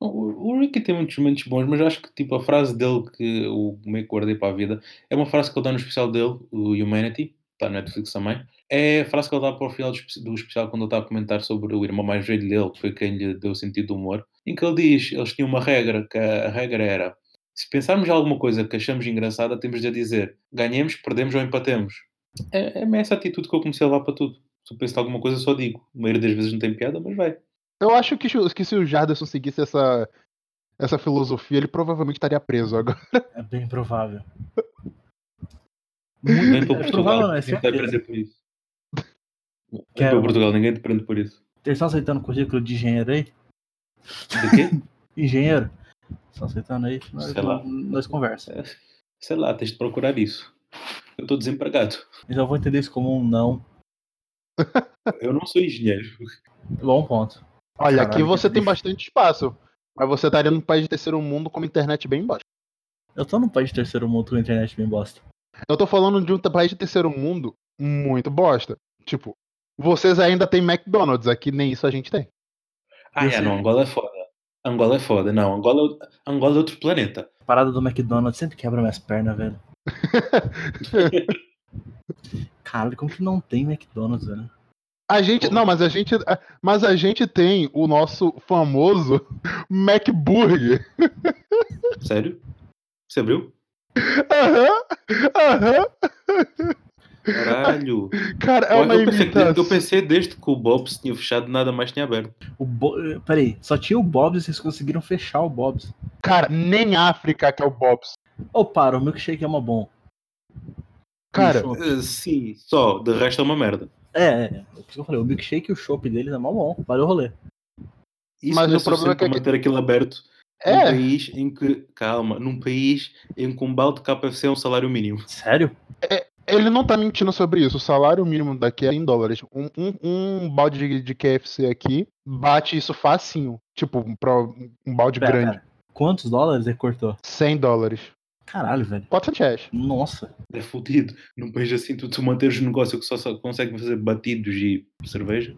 O, o Ricky tem muitos momentos bons, mas acho que tipo, a frase dele que eu meio que guardei para a vida é uma frase que ele dá no especial dele, o Humanity, está no Netflix também. É a frase que ele dá para o final do espe- do especial quando ele está a comentar sobre o irmão mais velho dele, que foi quem lhe deu sentido do humor, em que ele diz, eles tinham uma regra, que a regra era se pensarmos em alguma coisa que achamos engraçada, temos de a dizer ganhemos, perdemos ou empatemos. É, é essa atitude que eu comecei a levar para tudo. Se eu penso em alguma coisa, só digo. A maioria das vezes não tem piada, mas vai. Eu acho que, se- que se o Jarderson seguisse essa, essa filosofia, ele provavelmente estaria preso agora. <laughs> É bem provável. Vem para é Portugal, provável, não é vai certeza. por isso. Quero. Portugal, ninguém te prende por isso. Vocês estão aceitando currículo de engenheiro aí? De quê? <laughs> Engenheiro? Estão aceitando aí? Nós, Sei lá. nós conversa. É, Sei lá, tens de procurar isso. Eu estou desempregado. Eu vou entender isso como um não. Eu não sou engenheiro. Bom ponto. Olha, Caralho, aqui você tem bastante espaço. Mas você estaria num país de terceiro mundo com uma internet bem baixa. Eu tô num país de terceiro mundo com internet bem bosta. Eu tô falando de um país de terceiro mundo muito bosta. Tipo, vocês ainda têm McDonald's, aqui nem isso a gente tem. Ah, Esse- é, não, Angola é foda. Angola é foda, não. Angola, Angola é outro planeta. A parada do McDonald's sempre quebra minhas pernas, velho. <laughs> Caralho, como que não tem McDonald's, velho? A gente. Não, mas a gente. Mas a gente tem o nosso famoso <laughs> McBurger. Sério? Você abriu? Aham. Aham. Caralho. Cara, é eu, uma eu pensei, eu pensei desde que o Bob's tinha fechado, nada mais tinha aberto. O Bo... eh, Peraí, só tinha o Bob's e vocês conseguiram fechar o Bob's. Cara, nem África que é o Bob's. Ô, para, o milkshake é uma bom. Cara? Eh, sim, só. De resto é uma merda. É, é, é. Por isso que eu falei, o milkshake e o chopp deles é mó bom. Valeu o rolê. Isso Mas não é o problema é que manter aquilo aberto num é. país em que, calma, num país em que um balde de KFC é um salário mínimo. Sério? Ele não tá mentindo sobre isso. O salário mínimo daqui é em dólares. Um, um, um balde de, de KFC aqui bate isso facinho. Tipo, pra um balde Pera, grande. pera. Quantos dólares ele cortou? 100 dólares. Caralho, velho. 400 reais. Nossa. É fodido. Num país assim, tu, tu manteres um negócio que só, só consegue fazer batidos e cerveja.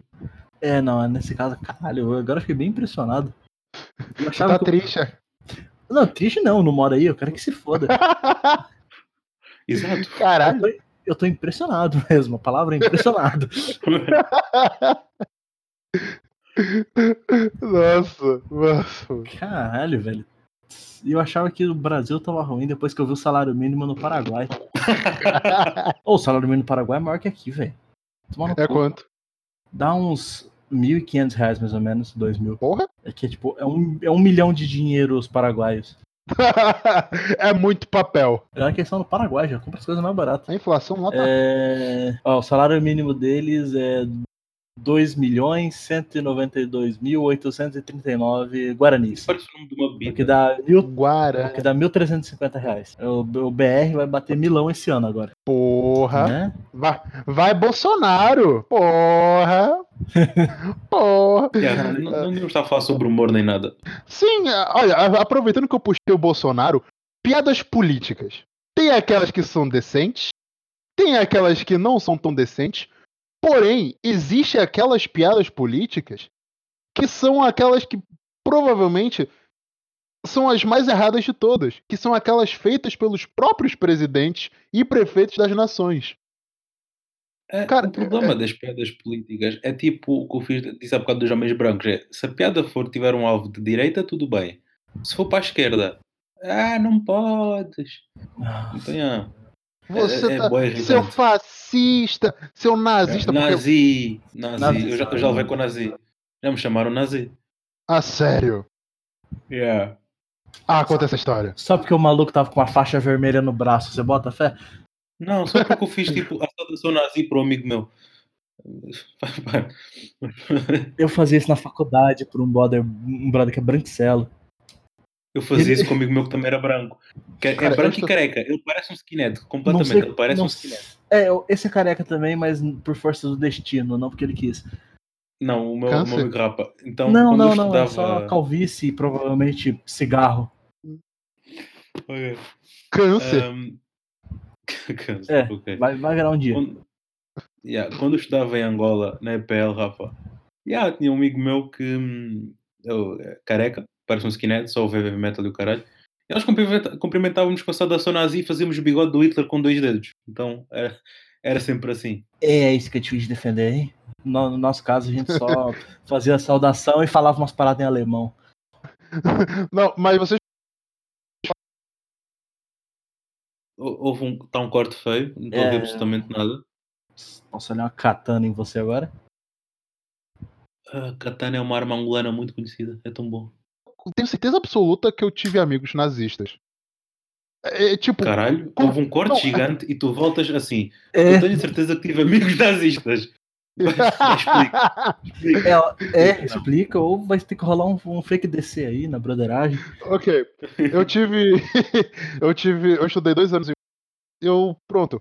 É, não, é nesse caso, caralho, eu agora fiquei bem impressionado. <laughs> Eu achava Tá que. triste. Não, triste não, não mora aí, eu quero que se foda. <laughs> Exato. Eu Caralho. tô, eu tô impressionado mesmo, a palavra é impressionado. <laughs> nossa, nossa. Caralho, velho. Eu achava que o Brasil tava ruim depois que eu vi o salário mínimo no Paraguai. <laughs> Ô, o salário mínimo no Paraguai é maior que aqui, velho. É cu. quanto? Dá uns 1.500 reais mais ou menos, 2 mil. Porra? É que é tipo, é um, é um milhão de dinheiros paraguaios. <laughs> é muito papel. É uma questão no Paraguai, já compra as coisas mais baratas. A inflação lá tá. É... Ó, o salário mínimo deles é 2.192.839 guaranis. Parece o nome de uma O que dá, mil, o Guara. que dá 1.350 reais. O, o BR vai bater milão esse ano agora. Porra. Né? Vai, vai Bolsonaro. Porra. <laughs> Porra. Yeah, não, não está falar sobre humor nem nada. Sim, a- olha, aproveitando que eu puxei o Bolsonaro, piadas políticas. Tem aquelas que são decentes, tem aquelas que não são tão decentes, porém, existe aquelas piadas políticas que são aquelas que provavelmente são as mais erradas de todas, que são aquelas feitas pelos próprios presidentes e prefeitos das nações. É, Cara, o problema das piadas políticas é tipo o que eu fiz, disse há bocado dos homens brancos. É, se a piada for tiver um alvo de direita, tudo bem. Se for para a esquerda, ah, não podes. Então, é, Você é, é tá. seu fascista, seu nazista. porque- Nazi, nazi. Nazi. Eu, já, eu já levei com nazi. Já me chamaram nazi. Ah, sério? Yeah. Ah, conta essa história. Só porque o maluco tava com uma faixa vermelha no braço, você bota fé? Não, só porque eu fiz tipo a saudação nazi um amigo meu. Eu fazia isso na faculdade por um brother, um brother que é branquicelo. Eu fazia isso <laughs> com um amigo meu que também era branco. Que é, Cara, branco e careca. Ele parece um skinhead, completamente. sei, ele parece não um skinhead. É, esse é careca também, mas por força do destino, não porque ele quis. Não, o meu, o meu amigo rapa. Então, não, não, eu não, é estudava. só calvície e provavelmente cigarro. Ok. Câncer. Um... <laughs> Câncer, É, ok. Vai, vai virar um dia. Quando, yeah, quando eu estudava em Angola, na EPL, Rafa, yeah, tinha um amigo meu que hum, eu, é careca, parece um skinhead, só ouve heavy metal e o caralho. E nós cumprimentávamos com a saudação nazi e fazíamos o bigode do Hitler com dois dedos. Então era, era sempre assim. É isso que é difícil de defender, hein? No, no nosso caso, a gente só <laughs> fazia a saudação e falava umas paradas em alemão. <laughs> Não, mas vocês. Hou- Houve um, tá um corte feio, não estou a É. ver absolutamente nada. Posso olhar uma katana em você agora? A katana é uma arma angolana muito conhecida, é tão bom. Tenho certeza absoluta que eu tive amigos nazistas. É, é, tipo, Caralho, como- houve um corte não, é- gigante e tu voltas assim. É, Eu tenho certeza que tive amigos <laughs> nazistas. Explica. Explica. é, é, explica, ou vai ter que rolar um, um fake DC aí na broderagem. ok. Eu tive. <laughs> eu tive. Eu estudei dois anos em. Eu. Pronto.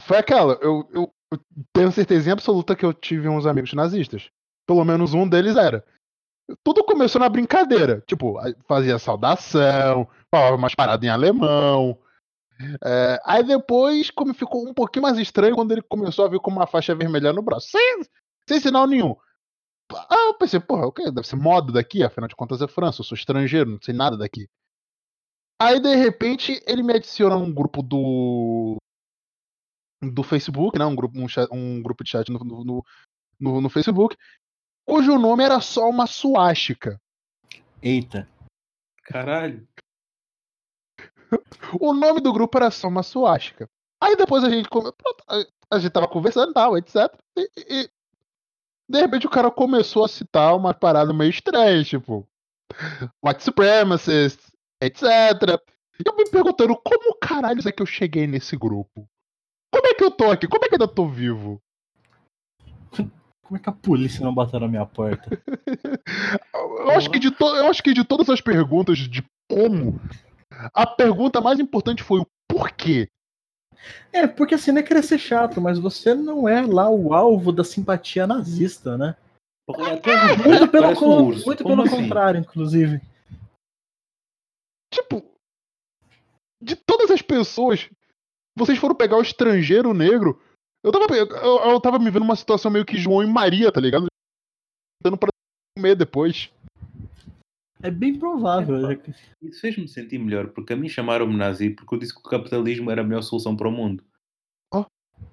Foi aquela. Eu, eu, eu tenho certeza absoluta que eu tive uns amigos nazistas. Pelo menos um deles era. Tudo começou na brincadeira. Tipo, fazia saudação, falava umas paradas em alemão. É, aí depois, como ficou um pouquinho mais estranho quando ele começou a vir com uma faixa vermelha no braço. Sem, sem sinal nenhum. Ah, eu pensei, porra, o quê? Deve ser moda daqui, afinal de contas é França, eu sou estrangeiro, não sei nada daqui. Aí, de repente, ele me adiciona num grupo do. do Facebook, né? Um grupo, um, chat- um grupo de chat no, no, no, no Facebook, cujo nome era só uma suástica. Eita. Caralho. <laughs> O nome do grupo era só uma suástica. Aí depois a gente. pronto, a- gente tava conversando e tal, etc. E, e- e, de repente o cara começou a citar uma parada meio estranha, tipo. White supremacist, etc. E eu me perguntando como caralho é que eu cheguei nesse grupo? Como é que eu tô aqui? Como é que eu ainda tô vivo? Como é que a polícia não bateu na minha porta? <laughs> Eu acho, que de to- eu acho que de todas as perguntas de como, a pergunta mais importante foi o porquê. É, porque assim não é querer ser chato, mas você não é lá o alvo da simpatia nazista, né? Muito pelo, parece um muito pelo assim? contrário, inclusive. Tipo, de todas as pessoas, vocês foram pegar o estrangeiro negro. Eu tava, eu, eu tava me vendo numa situação meio que João e Maria, tá ligado? Dando pra comer depois. É bem provável. É, Isso fez-me sentir melhor, porque a mim chamaram-me nazi porque eu disse que o capitalismo era a melhor solução para o mundo. Oh.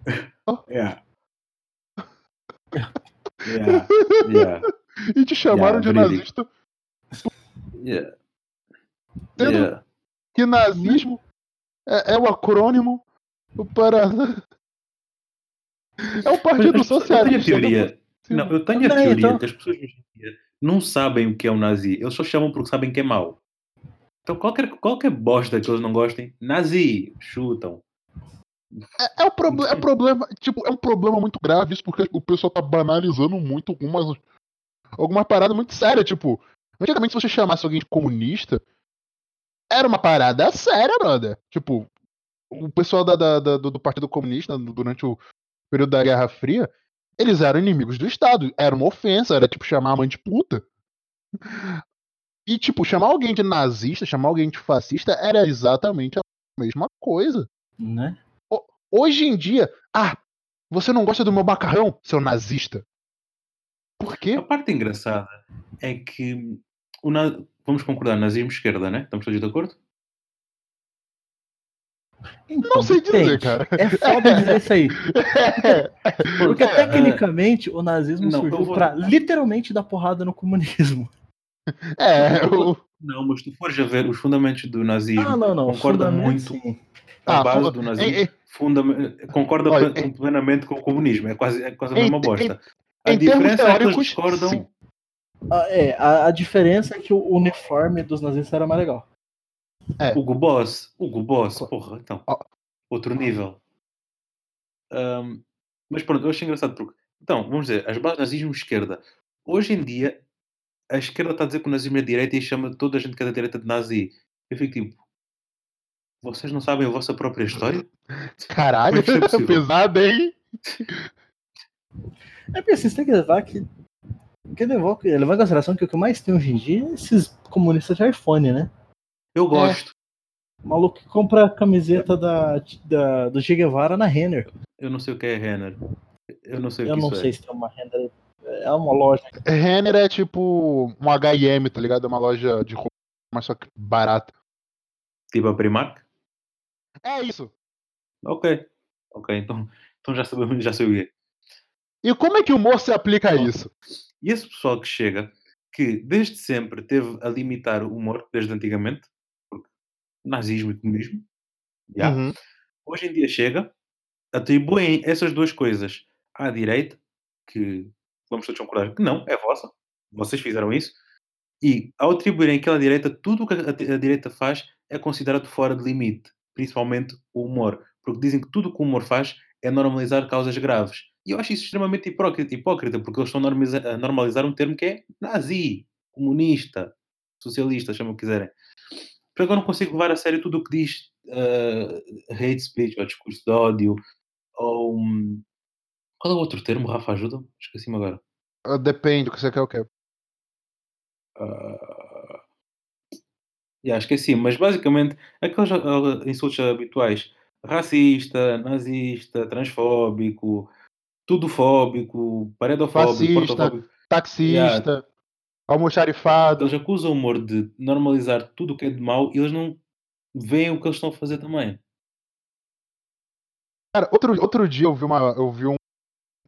<laughs> Oh. Yeah. <laughs> Yeah. Yeah. E te chamaram Yeah, de verídico. nazista. Yeah. Yeah. que nazismo é, é o acrônimo para. É o Partido Eu tenho a Socialista. teoria. Não, eu tenho a Não, teoria então- que as pessoas hoje em dia não sabem o que é um nazi. Eles só chamam porque sabem que é mau. Então qualquer, qualquer bosta que eles não gostem, nazi, chutam. É, é o proble- é problema, tipo, é um problema muito grave isso, porque o pessoal tá banalizando muito algumas, alguma parada muito séria, tipo, antigamente se você chamasse alguém de comunista, era uma parada séria, brother. Tipo, o pessoal da, da- da- do, do Partido Comunista, durante o período da Guerra Fria, eles eram inimigos do Estado, era uma ofensa, era tipo chamar a mãe de puta. E, tipo, chamar alguém de nazista, chamar alguém de fascista, era exatamente a mesma coisa. Né? Hoje em dia, ah, você não gosta do meu macarrão, seu nazista? Por quê? A parte engraçada é que o na- vamos concordar, nazismo esquerda, né? Estamos todos de acordo? Então, Não sei dizer, depende. cara. É foda dizer isso aí. Porque É, tecnicamente o nazismo Não, surgiu vou- pra literalmente dar porrada no comunismo. É, o- Não, mas tu fores a ver os fundamentos do nazismo, Ah, não, não. concorda muito sim. a Ah, base funda- do nazismo, em- em- fundam- concorda Olha, ple- plenamente com o comunismo, é quase, é quase a mesma bosta. A diferença é que eles discordam. Ah, é, a, a diferença é que o uniforme dos nazistas era mais legal. Hugo Boss, Hugo Boss, porra, então. Oh. Outro nível. Ahm, mas pronto, eu achei engraçado porque. Então, vamos dizer, as bases do nazismo esquerda. Hoje em dia, a esquerda está a dizer que o nazismo é direita e chama toda a gente que é da direita de nazi. Eu fico tipo. Vocês não sabem a vossa própria história? <laughs> Caralho, é é pesado, hein? É porque vocês têm que levar que. que levar, levar em consideração que o que mais tem hoje em dia é esses comunistas de iPhone, né? Eu gosto. O maluco que compra a camiseta da, da, do Che Guevara na Renner. Eu não sei o que é Renner. Eu não sei o Eu que não isso sei é. se tem uma Renner. É uma loja. Renner é tipo um H&M, tá ligado? É uma loja de roupa, mas só que barata. Tipo a Primark? É isso. Ok. Ok, então, então já sabemos, já sei o que é. E como é que o humor se aplica a isso? E esse pessoal que chega, que desde sempre teve a limitar o humor, desde antigamente, nazismo e comunismo, já, Uhum. hoje em dia chega, atribuem essas duas coisas à direita, que vamos todos concordar que não, é vossa, vocês fizeram isso, e ao atribuírem aquela direita, tudo o que a, direita faz é considerado fora de limite, principalmente o humor, porque dizem que tudo o que o humor faz é normalizar causas graves. E eu acho isso extremamente hipócrita, porque eles estão a normaliza- a normalizar um termo que é nazi, comunista, socialista, chama o que quiserem. Por agora não consigo levar a sério tudo o que diz eh, hate speech, ou discurso de ódio, ou... hum, Qual é o outro termo, Rafa? Ajuda-me? Esqueci-me agora. Ah, Depende do que você quer o quê? Ah, yeah, esqueci, mas basicamente aqueles insultos habituais: racista, nazista, transfóbico, tudofóbico, paredofóbico, Fascista. portofóbico. Taxista, almoxarifado. Eles acusam o humor de normalizar tudo o que é de mau e eles não veem o que eles estão a fazer também. Cara, outro, outro dia eu vi, uma, eu vi um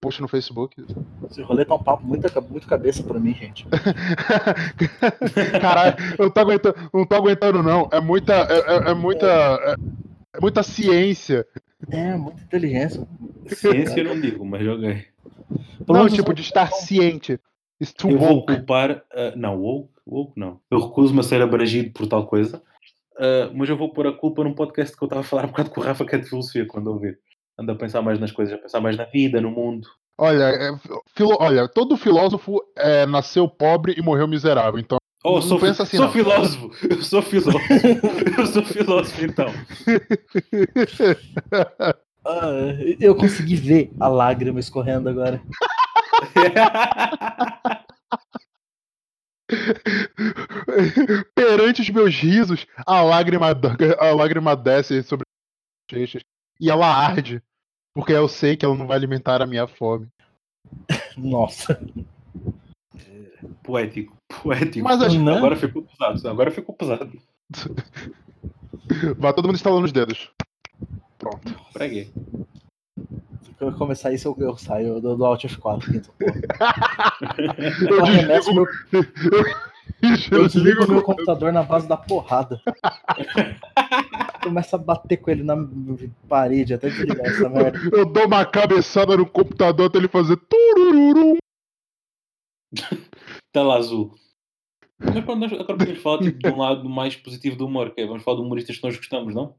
post no Facebook. Esse rolê tá um papo muito, muito cabeça pra mim, gente. <laughs> Caralho, eu não tô aguentando, não tô aguentando, não. É muita. É, é- é muita. É, é muita ciência. É, muita inteligência. Ciência eu não digo, mas joguei. Não, tipo, de estar ciente. It's too Eu vou culpar. ah, não, woke, woke não. Eu recuso-me a ser abrangido por tal coisa. ah, mas eu vou pôr a culpa num podcast que eu estava a falar um bocado com o Rafa, que é de filosofia, quando ouvir. Anda a pensar mais nas coisas, a pensar mais na vida, no mundo. Olha, é, filo- olha, todo filósofo é, nasceu pobre e morreu miserável. Então, Oh, Não sou, pensa assim, sou não. filósofo! Eu sou filósofo! eu sou filósofo, então. <laughs> Ah, eu consegui ver a lágrima escorrendo agora. <laughs> perante os meus risos, a lágrima, da- a lágrima desce sobre as bochechas e ela arde. Porque eu sei que ela não vai alimentar a minha fome. Nossa. poético, poético. Mas acho- Não. Agora ficou pesado, agora ficou pesado. vai todo mundo instalando os dedos. Pronto. Preguei. Quando eu começar isso, eu, eu saio do, do Alt F4. aqui, então. Eu Eu arremesso desligo, meu, eu eu desligo <laughs> meu computador na base da porrada. <laughs> Começa a bater com ele na parede até desligar essa merda. Eu dou uma cabeçada no computador até ele fazer turururum. <laughs> Tela azul. Mas pronto, nós agora podemos falar tipo, de um lado mais positivo do humor, que é, vamos falar de humoristas que nós gostamos, não?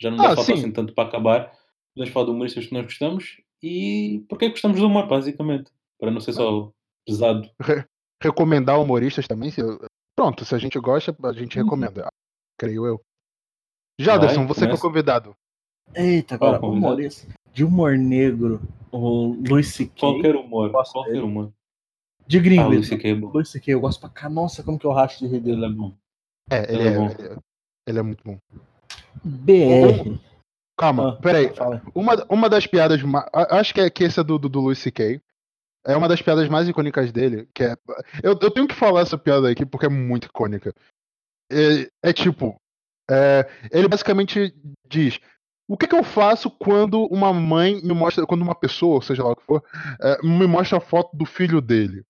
Já não dá Ah, falta sim. assim tanto para acabar. Podemos falar de humoristas que nós gostamos e porque é que gostamos do humor, basicamente. Para não ser só pesado. Recomendar humoristas também. se Pronto, se a gente gosta, a gente recomenda. Creio eu. Jaderson, você que é convidado. Eita, agora, Qual o convidado? humorista. De humor negro, o Luis C.K. Qualquer humor. Qualquer dele. humor. De Ah, gringo. o Luis C.K. é bom. Luis C.K. eu gosto pra cá. Nossa, como que eu racho de rir dele. Ele é bom. É, ele Ele é é, bom. ele é- ele é muito bom. BR. Calma, Ah, peraí. Fala. Uma, uma das piadas. Acho que, é, que esse é do, do, do Louis C.K. É uma das piadas mais icônicas dele, que é. Eu, eu tenho que falar essa piada aqui porque é muito icônica. É, é tipo. é, ele basicamente diz: O que, que eu faço quando uma mãe me mostra. Quando uma pessoa, seja lá o que for, é, me mostra a foto do filho dele?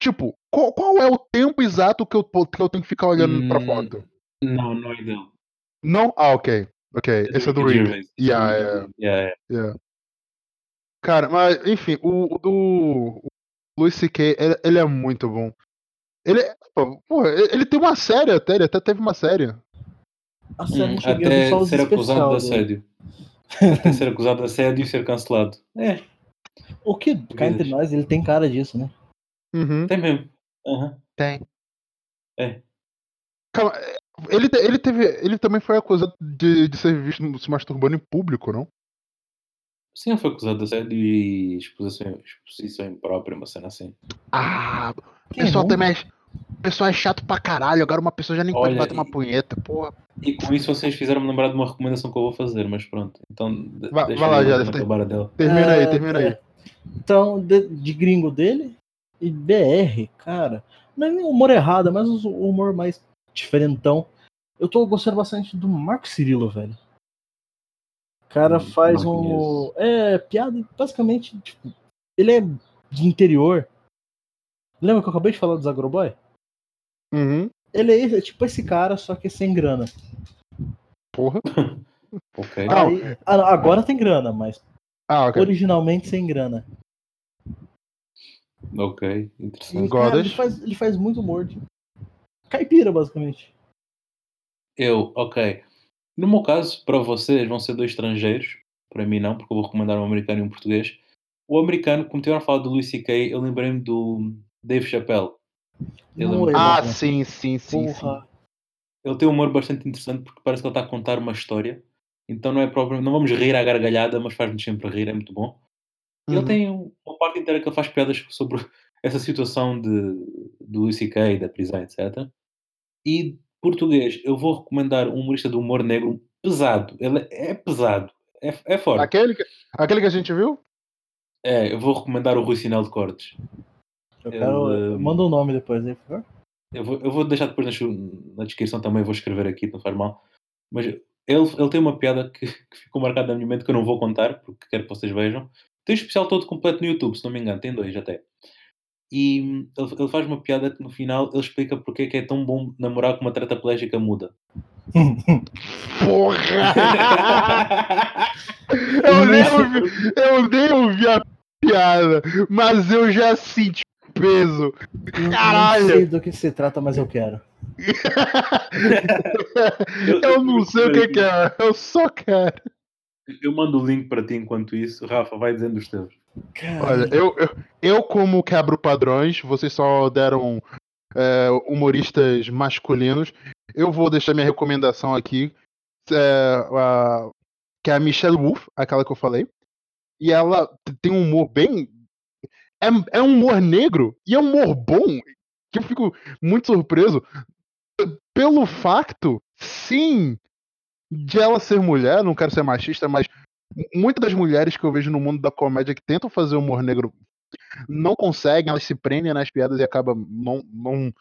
Tipo, qual, qual é o tempo exato que eu, que eu tenho que ficar olhando pra Hum. foto? Não, não é dele. Não? Ah, ok. Ok. Esse é do Rick. Gervais. Yeah, Esse é do yeah. Gervais. Yeah, yeah. Yeah. Cara, mas enfim, o, o do o Louis C.K., ele, ele é muito bom. Ele, pô, porra, ele tem uma série até, ele até teve uma série. A série Hum, ver só até ser acusado de dele. assédio. <laughs> até ser acusado de assédio e ser cancelado. É, O que, cá entre nós, ele tem cara disso, né? Uhum, tem mesmo. Aham. tem. É. Calma, é, ele, ele teve. Ele também foi acusado de, de ser visto se masturbando em público, não? Sim, foi acusado de exposição, exposição imprópria, uma cena assim. Ah, o pessoal não? também é. O pessoal é chato pra caralho, agora uma pessoa já nem pode Olha, bater uma e- punheta, porra. E com isso vocês fizeram-me lembrar de uma recomendação que eu vou fazer, mas pronto. Então, Vai- deixa vai lá, eu Jadson, tem- dela. Termina aí, É, termina aí. é. Então, de, de gringo dele e BR, cara, não é nem o humor errado, é mais o humor mais diferentão. Eu tô gostando bastante do Marco Cirilo, velho. O cara Hum, faz um. É, piada, basicamente, tipo, ele é de interior. Lembra que eu acabei de falar do Zagroboy? Uhum, Ele é, é tipo esse cara, só que sem grana. porra. <laughs> Ok. Ah, Não. Aí- ah, agora tem grana, mas Ah, ok. originalmente sem grana. Ok, E, interessante. cara, Godas? ele, faz, ele faz muito humor de caipira, basicamente. Eu, ok. No meu caso, para vocês vão ser dois estrangeiros. Para mim não, porque eu vou recomendar um americano e um português. O americano, como tiveram a falar do Louis C.K., eu lembrei-me do Dave Chappelle. Ele é Não. Ah, sim, sim, sim, sim. Ele tem um humor bastante interessante porque parece que ele está a contar uma história. Então não é próprio, não vamos rir à gargalhada, mas faz-nos sempre rir, é muito bom. E Uhum. Ele tem um- uma parte inteira que ele faz piadas sobre <laughs> essa situação de, do Louis C.K., da prisão, etc. E português, eu vou recomendar um humorista de humor negro pesado. Ele é pesado, é, é forte. Aquele, que, aquele que a gente viu? É, eu vou recomendar o Rui Sinal de Cortes. Eu quero. Ele- Manda o nome depois aí, por favor. Eu vou, eu vou deixar depois na, na descrição também, vou escrever aqui, não faz mal. Mas ele, ele tem uma piada que, que ficou marcada na minha mente que eu não vou contar, porque quero que vocês vejam. Tem um especial todo completo no YouTube, se não me engano, tem dois até. E ele, ele faz uma piada que no final ele explica porque é que é tão bom namorar com uma tetraplégica muda. Porra! <laughs> eu, nem ouvi, eu nem ouvi a piada, mas eu já senti peso. Eu Caralho! Não sei do que se trata, mas eu quero. <laughs> Eu não sei o que, que é, eu só quero. Eu mando o link para ti enquanto isso. Rafa, vai dizendo os teus. Olha, eu, eu, eu como quebro padrões, vocês só deram é, humoristas masculinos. Eu vou deixar minha recomendação aqui, é, a- que é a Michelle Wolf, aquela que eu falei. E ela tem um humor bem. É, é um humor negro e é um humor bom, que eu fico muito surpreso pelo facto, sim, de ela ser mulher, não quero ser machista, mas muitas das mulheres que eu vejo no mundo da comédia que tentam fazer humor negro não conseguem, elas se prendem nas piadas e acabam não, não,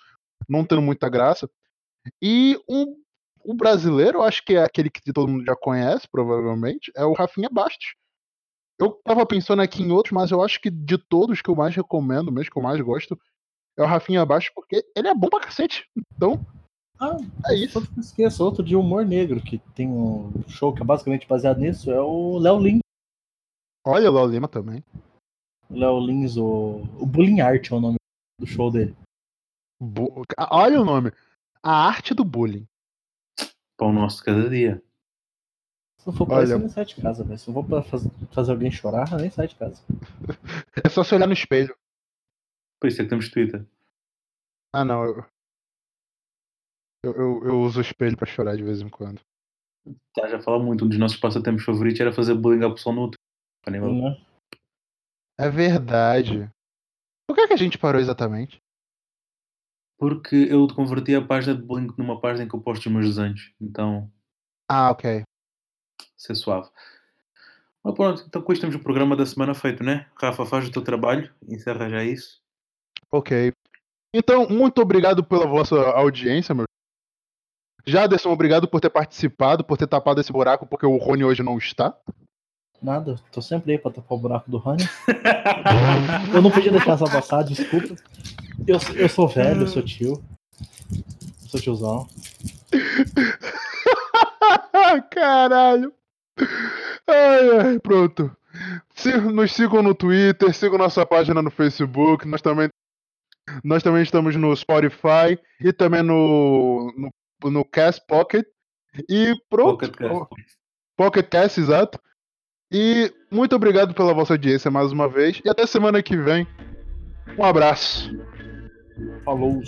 não tendo muita graça. E um, o brasileiro, acho que é aquele que todo mundo já conhece, provavelmente, é o Rafinha Bastos. Eu tava pensando aqui em outros, mas eu acho que de todos que eu mais recomendo, mesmo que eu mais gosto, é o Rafinha Bastos, porque ele é bom pra cacete. Então, Ah, é isso. Outro que eu esqueço, outro de humor negro, que tem um show que é basicamente baseado nisso, é o Léo Lins. Olha o Léo Lima também. O Léo Lins, o, o Bullying Art é o nome do show dele. Bu- Ah, Olha o nome. A arte do bullying. Pão nosso cada dia. Se não for pra Olha- isso, eu nem sai de casa, velho. Se não for pra faz- fazer alguém chorar, eu nem sai de casa. <laughs> É só se olhar no espelho. Por isso é que temos Twitter. Ah, não. Eu, eu, eu, eu uso o espelho pra chorar de vez em quando. Estás a falar muito. Um dos nossos passatempos favoritos era fazer bullying à pessoa no. Né? É verdade. Por que, que a gente parou exatamente? Porque eu converti a página de bullying numa página em que eu posto os meus desenhos. Então, Ah, ok. ser suave. Mas pronto, então com isto temos o programa da semana feito, né? Rafa, faz o teu trabalho, encerra já isso. Ok. Então, muito obrigado pela vossa audiência, meu. Jaderson, obrigado por ter participado, por ter tapado esse buraco, porque o Rony hoje não está. Nada, tô sempre aí pra tapar o buraco do Rony. <laughs> Eu não podia deixar essa passar, desculpa. Eu, eu sou velho, eu sou tio. Eu sou tiozão. <laughs> Caralho. Ai, ai, pronto. Nos sigam no Twitter, sigam nossa página no Facebook. Nós também, nós também estamos no Spotify e também no, no, no Cast Pocket. E pronto. Pocket Cast. Pocket Cast, exato. E muito obrigado pela vossa audiência mais uma vez. E até semana que vem. Um abraço. Falou.